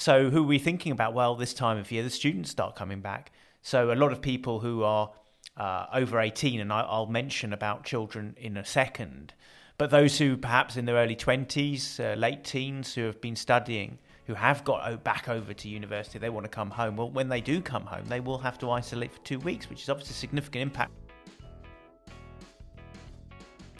So who are we thinking about? Well, this time of year, the students start coming back. So a lot of people who are uh, over 18, and I, I'll mention about children in a second, but those who perhaps in their early 20s, uh, late teens, who have been studying, who have got back over to university, they want to come home. Well, when they do come home, they will have to isolate for two weeks, which is obviously a significant impact.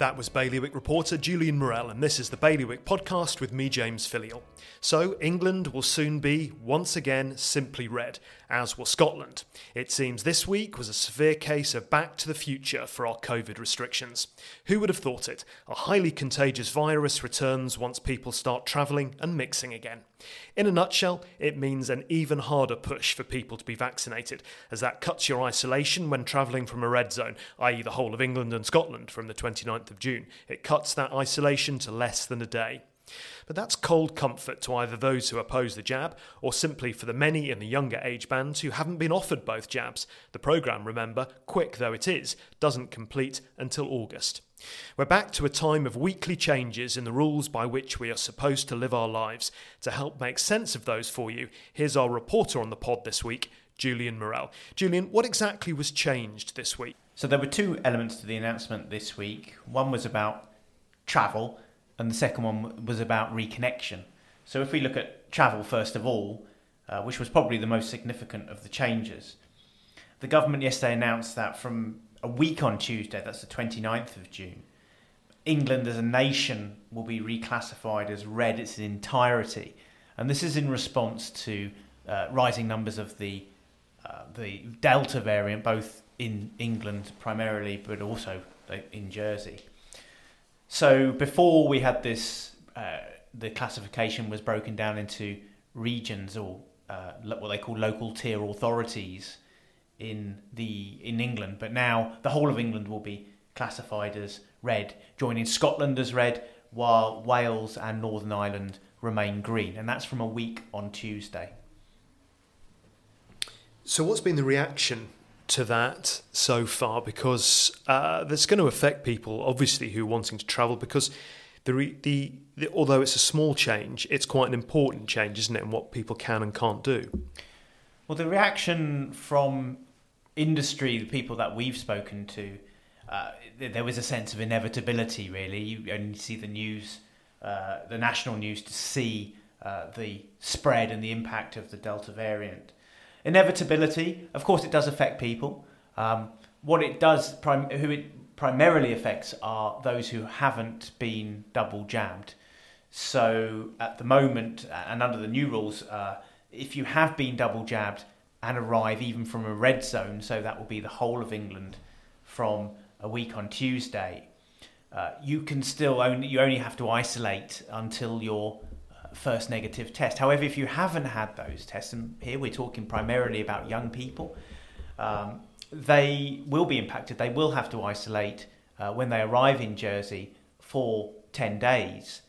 That was Bailiwick reporter Julian Morel, and this is the Bailiwick podcast with me, James Filleul. So, England will soon be, once again, simply red, as will Scotland. It seems this week was a severe case of back to the future for our COVID restrictions. Who would have thought it? A highly contagious virus returns once people start travelling and mixing again. In a nutshell, it means an even harder push for people to be vaccinated, as that cuts your isolation when travelling from a red zone, i.e., the whole of England and Scotland from the 29th of June. It cuts that isolation to less than a day. But that's cold comfort to either those who oppose the jab or simply for the many in the younger age bands who haven't been offered both jabs. The programme, remember, quick though it is, doesn't complete until August. We're back to a time of weekly changes in the rules by which we are supposed to live our lives. To help make sense of those for you, here's our reporter on the pod this week, Julian Morel. Julian, what exactly was changed this week? So there were two elements to the announcement this week. One was about travel and the second one was about reconnection. So if we look at travel first of all, uh, which was probably the most significant of the changes, the government yesterday announced that from a week on Tuesday, that's the 29th of June, England as a nation will be reclassified as red its entirety. And this is in response to uh, rising numbers of the, uh, the Delta variant, both in England primarily, but also in Jersey. So before we had this, uh, the classification was broken down into regions or uh, what they call local tier authorities in the in England. But now the whole of England will be classified as red, joining Scotland as red, while Wales and Northern Ireland remain green, and that's from a week on Tuesday. So, what's been the reaction to that so far because uh, that's going to affect people, obviously, who are wanting to travel because the, re- the, the, although it's a small change, it's quite an important change, isn't it, and what people can and can't do. Well, the reaction from industry, the people that we've spoken to, uh, there was a sense of inevitability. Really, you only see the news, uh, the national news, to see uh, the spread and the impact of the Delta variant. Inevitability, of course, it does affect people. Um, what it does, prim- who it primarily affects are those who haven't been double jabbed. So at the moment, and under the new rules, uh, if you have been double jabbed and arrive even from a red zone, so that will be the whole of England from a week on Tuesday, uh, you can still only you only have to isolate until you're first negative test. However, if you haven't had those tests, and here we're talking primarily about young people, um, they will be impacted. They will have to isolate uh, when they arrive in Jersey for 10 days.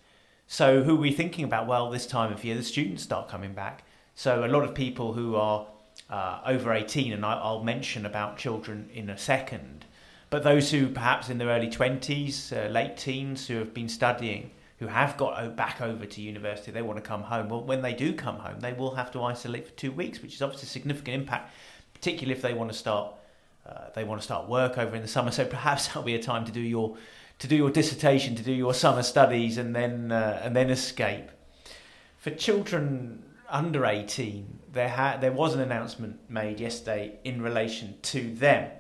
So, who are we thinking about? Well, this time of year, the students start coming back. So, a lot of people who are uh, over 18, and I, will mention about children in a second, but those who perhaps in their early 20s, uh, late teens, who have been studying, who have got back over to university, they want to come home. Well, when they do come home, they will have to isolate for two weeks, which is obviously a significant impact, particularly if they want to start uh, they want to start work over in the summer. So perhaps that'll be a time to do your to do your dissertation, to do your summer studies, and then uh, and then escape. For children under eighteen, there ha- there was an announcement made yesterday in relation to them.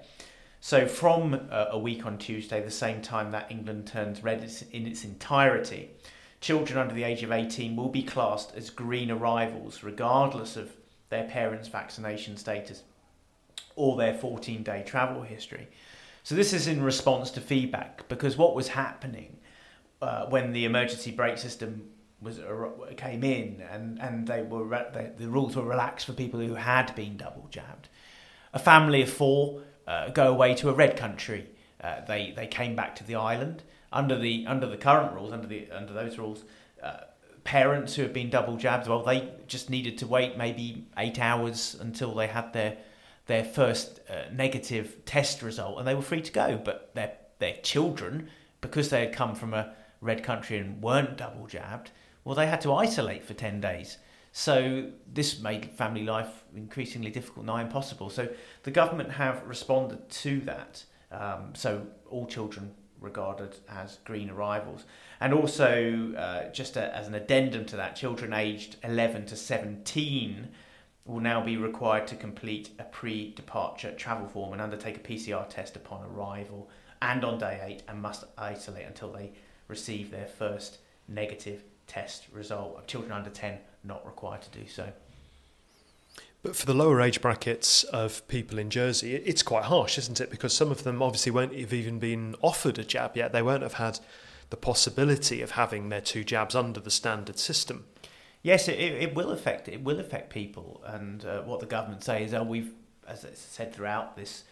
So from uh, a week on Tuesday, the same time that England turns red in its entirety, children under the age of 18 will be classed as green arrivals, regardless of their parents' vaccination status or their 14 day travel history. So, this is in response to feedback because what was happening uh, when the emergency brake system was came in and, and they were re- the rules were relaxed for people who had been double jabbed. A family of four uh, go away to a red country. Uh, they they came back to the island under the under the current rules under the under those rules. Uh, parents who have been double jabbed, well, they just needed to wait maybe eight hours until they had their their first uh, negative test result, and they were free to go. But their their children, because they had come from a red country and weren't double jabbed, well, they had to isolate for ten days. So this made family life increasingly difficult, nigh impossible. So the government have responded to that. Um, so all children regarded as green arrivals. And also, uh, just a, as an addendum to that, children aged 11 to 17 will now be required to complete a pre departure travel form and undertake a PCR test upon arrival and on day eight and must isolate until they receive their first negative test result. Children under 10 not required to do so. But for the lower age brackets of people in Jersey, it's quite harsh, isn't it? Because some of them obviously won't have even been offered a jab yet. They won't have had the possibility of having their two jabs under the standard system. Yes, it, it will affect it will affect people, and uh, what the government say is, oh, we've, as I said throughout this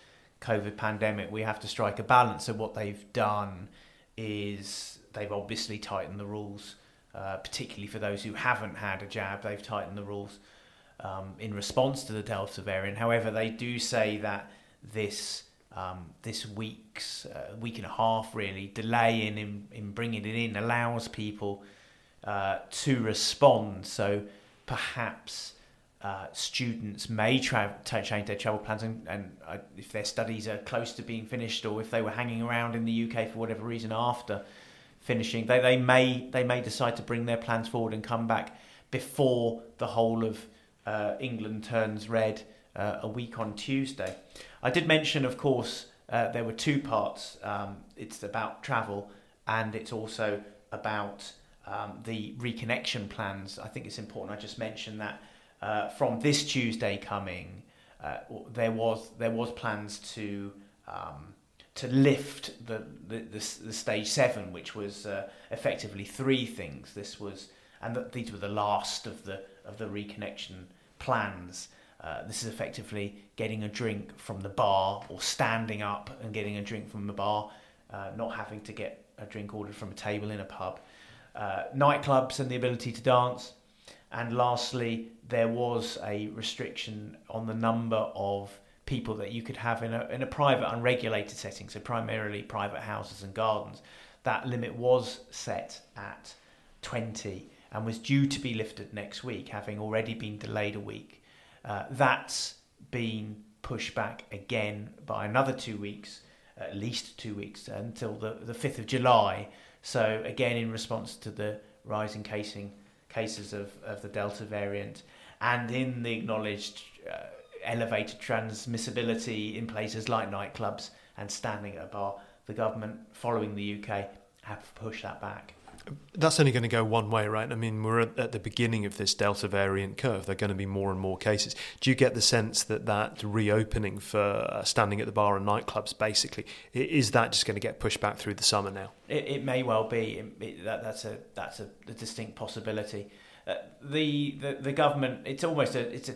COVID pandemic, we have to strike a balance. So what they've done is they've obviously tightened the rules, uh, particularly for those who haven't had a jab. They've tightened the rules um, in response to the Delta variant. However, they do say that this um, this week's uh, week and a half really delay in, in, in bringing it in allows people uh, to respond. So perhaps uh, students may tra- change their travel plans, and, and uh, if their studies are close to being finished, or if they were hanging around in the UK for whatever reason after finishing, they, they may they may decide to bring their plans forward and come back before the whole of uh, England turns red uh, a week on Tuesday. I did mention, of course, uh, there were two parts. Um, it's about travel and it's also about um, the reconnection plans. I think it's important I just mentioned that uh, from this Tuesday coming, uh, there was there was plans to um, to lift the, the, the, the, stage seven, which was uh, effectively three things. This was and the, these were the last of the of the reconnection plans. Uh, this is effectively getting a drink from the bar or standing up and getting a drink from the bar, uh, not having to get a drink ordered from a table in a pub. Uh, nightclubs and the ability to dance. And lastly, there was a restriction on the number of people that you could have in a, in a private, unregulated setting, so primarily private houses and gardens. That limit was set at 20 and was due to be lifted next week, having already been delayed a week. Uh, that's been pushed back again by another two weeks, at least two weeks, until the, the 5th of July. So, again, in response to the rising casing, cases of, of the Delta variant and in the acknowledged uh, elevated transmissibility in places like nightclubs and standing at a bar, the government, following the UK, have pushed that back that's only going to go one way, right? I mean, we're at, the beginning of this Delta variant curve. There are going to be more and more cases. Do you get the sense that that reopening for uh, standing at the bar and nightclubs, basically, is that just going to get pushed back through the summer now? It, it may well be. It, it, that, that's a that's a, a distinct possibility. Uh, the, the the government, it's almost a it's a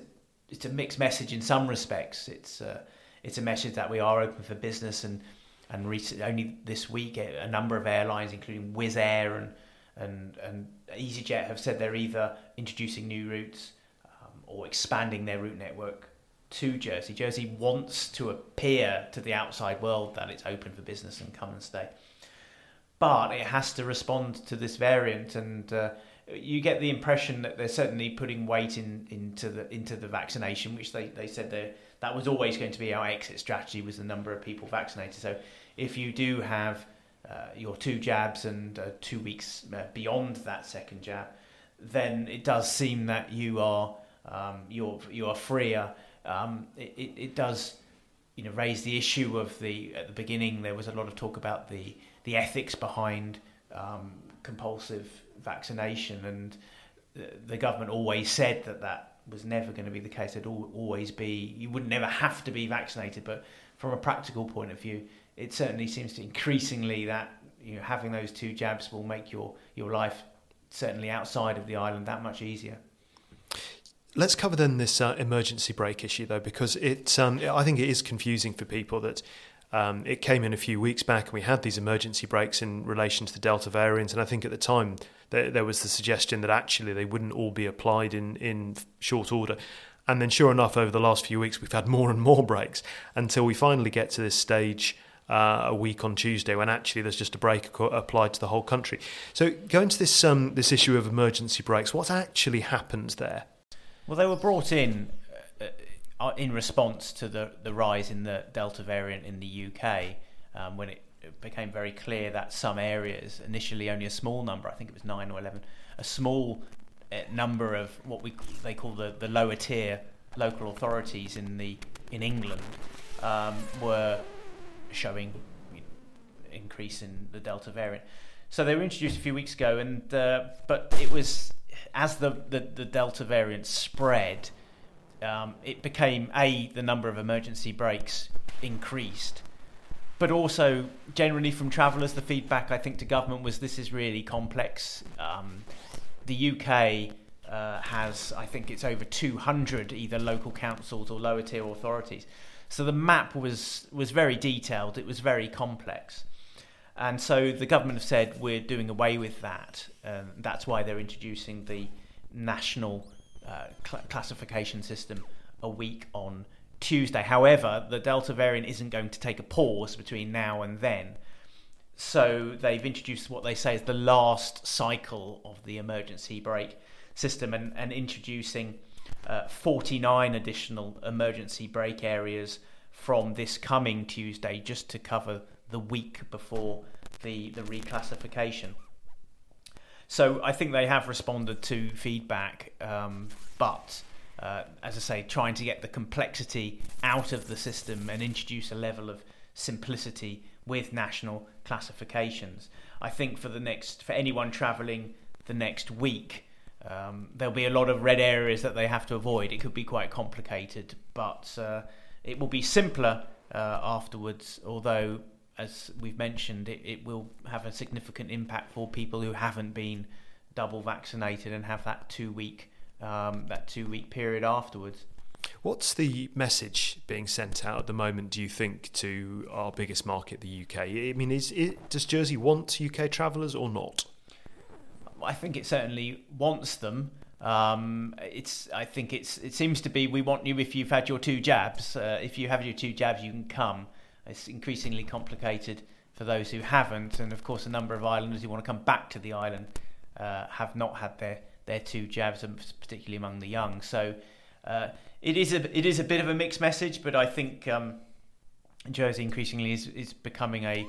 it's a mixed message in some respects. It's uh, it's a message that we are open for business and and recent, only this week a number of airlines, including Wizz Air and and and EasyJet, have said they're either introducing new routes um, or expanding their route network to Jersey. Jersey wants to appear to the outside world that it's open for business and come and stay, but it has to respond to this variant and. Uh, you get the impression that they're certainly putting weight in, into the into the vaccination, which they, they said that was always going to be our exit strategy was the number of people vaccinated. So if you do have uh, your two jabs and uh, two weeks uh, beyond that second jab, then it does seem that you are um, you're you are freer. Um, it, it, it does you know raise the issue of the at the beginning there was a lot of talk about the the ethics behind um, compulsive vaccination and the, government always said that that was never going to be the case. It'd always be you would never have to be vaccinated, but from a practical point of view, it certainly seems to increasingly that you know, having those two jabs will make your, your life certainly outside of the island that much easier. Let's cover then this uh, emergency brake issue though, because it um, I think it is confusing for people that um, it came in a few weeks back and we had these emergency brakes in relation to the Delta variant, and I think at the time there, there was the suggestion that actually they wouldn't all be applied in in short order. And then, sure enough, over the last few weeks, we've had more and more brakes until we finally get to this stage uh, a week on Tuesday when actually there's just a brake applied to the whole country. So going to this um, this issue of emergency brakes, what actually happens there? Well, they were brought in uh, in response to the, the rise in the Delta variant in the UK um, when it became very clear that some areas, initially only a small number, I think it was 9 or 11, a small uh, number of what we they call the, the lower tier local authorities in the in England um, were showing increase in the Delta variant. So they were introduced a few weeks ago, and uh, but it was as the, the, the Delta variant spread, um, it became a the number of emergency brakes increased, but also generally from travellers, the feedback I think to government was this is really complex. Um, the UK uh, has I think it's over 200 either local councils or lower tier authorities. So the map was was very detailed. It was very complex. And so the government have said we're doing away with that. Um, that's why they're introducing the national uh, cl- classification system a week on Tuesday. However, the Delta variant isn't going to take a pause between now and then. So they've introduced what they say is the last cycle of the emergency brake system and, and introducing uh, 49 additional emergency brake areas from this coming Tuesday just to cover the week before the, the reclassification. So I think they have responded to feedback, um, but uh, as I say, trying to get the complexity out of the system and introduce a level of simplicity with national classifications. I think for the next for anyone travelling the next week, um, there'll be a lot of red areas that they have to avoid. It could be quite complicated, but uh, it will be simpler uh, afterwards. Although as we've mentioned, it, it will have a significant impact for people who haven't been double vaccinated and have that two week um, that two week period afterwards. What's the message being sent out at the moment? Do you think to our biggest market, the UK? I mean, is it, does Jersey want UK travellers or not? I think it certainly wants them. Um, it's. I think it's. It seems to be. We want you if you've had your two jabs. Uh, if you have your two jabs, you can come. It's increasingly complicated for those who haven't, and of course, a number of islanders who want to come back to the island uh, have not had their their two jabs, particularly among the young. So uh, it is a it is a bit of a mixed message, but I think um, Jersey increasingly is is becoming a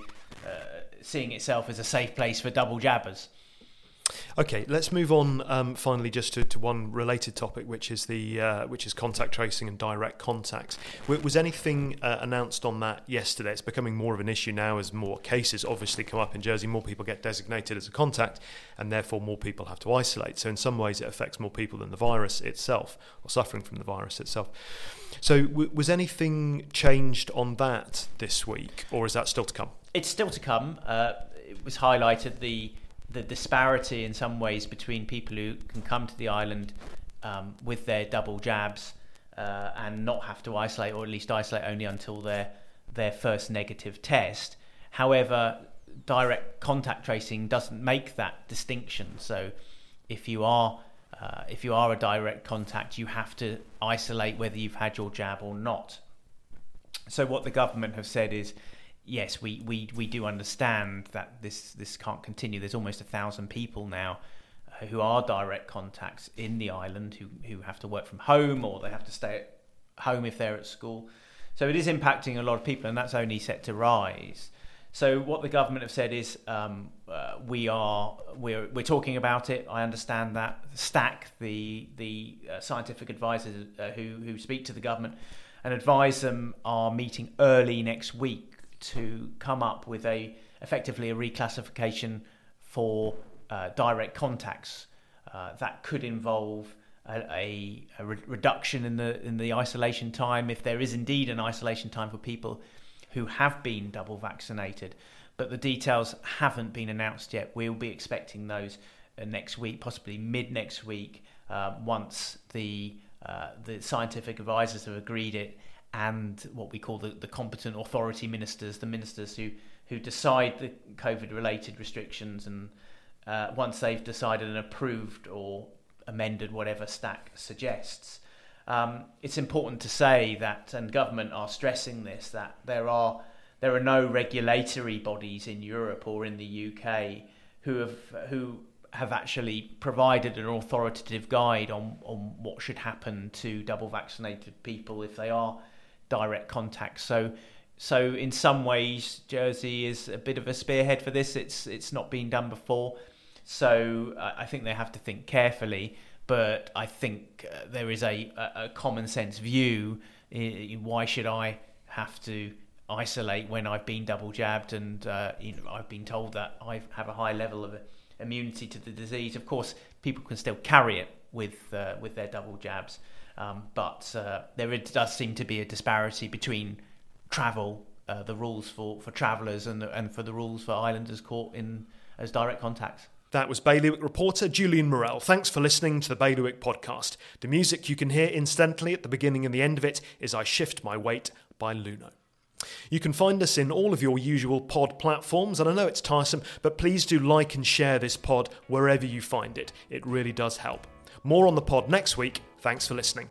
uh, seeing itself as a safe place for double jabbers. Okay, let's move on. Um, finally, just to, to one related topic, which is the uh, which is contact tracing and direct contacts. Was anything uh, announced on that yesterday? It's becoming more of an issue now as more cases obviously come up in Jersey. More people get designated as a contact, and therefore more people have to isolate. So in some ways, it affects more people than the virus itself, or suffering from the virus itself. So w- was anything changed on that this week, or is that still to come? It's still to come. Uh, it was highlighted the the disparity in some ways between people who can come to the island um, with their double jabs uh, and not have to isolate, or at least isolate only until their their first negative test. However, direct contact tracing doesn't make that distinction. So, if you are uh, if you are a direct contact, you have to isolate whether you've had your jab or not. So, what the government have said is yes, we, we, we do understand that this, this can't continue. There's almost a thousand people now uh, who are direct contacts in the island who, who have to work from home or they have to stay at home if they're at school. So it is impacting a lot of people, and that's only set to rise. So what the government have said is um, uh, we are we're we're talking about it. I understand that STAC, the the uh, scientific advisors uh, who who speak to the government and advise them, are meeting early next week to come up with a effectively a reclassification for uh, direct contacts. Uh, that could involve a, a, a re- reduction in the in the isolation time if there is indeed an isolation time for people who have been double vaccinated. But the details haven't been announced yet. We'll be expecting those uh, next week, possibly mid next week, uh, once the uh, the scientific advisors have agreed it and what we call the, the competent authority ministers, the ministers who, who decide the COVID related restrictions. And uh, once they've decided and approved or amended whatever STAC suggests, um, it's important to say that, and government are stressing this, that there are there are no regulatory bodies in Europe or in the UK who have who have actually provided an authoritative guide on, on what should happen to double vaccinated people if they are direct contact. So, so in some ways, Jersey is a bit of a spearhead for this. It's it's not been done before, so I think they have to think carefully. But I think uh, there is a, a, common sense view. Why should I have to isolate when I've been double jabbed and uh, you know, I've been told that I have a high level of immunity to the disease. Of course, people can still carry it with uh, with their double jabs, um, but uh, there does seem to be a disparity between travel, uh, the rules for, for travellers, and and for the rules for islanders caught in as direct contacts. That was Bailiwick reporter Julian Morel. Thanks for listening to the Bailiwick podcast. The music you can hear incidentally at the beginning and the end of it is I Shift My Weight by Luno. You can find us in all of your usual pod platforms, and I know it's tiresome, but please do like and share this pod wherever you find it. It really does help. More on the pod next week. Thanks for listening.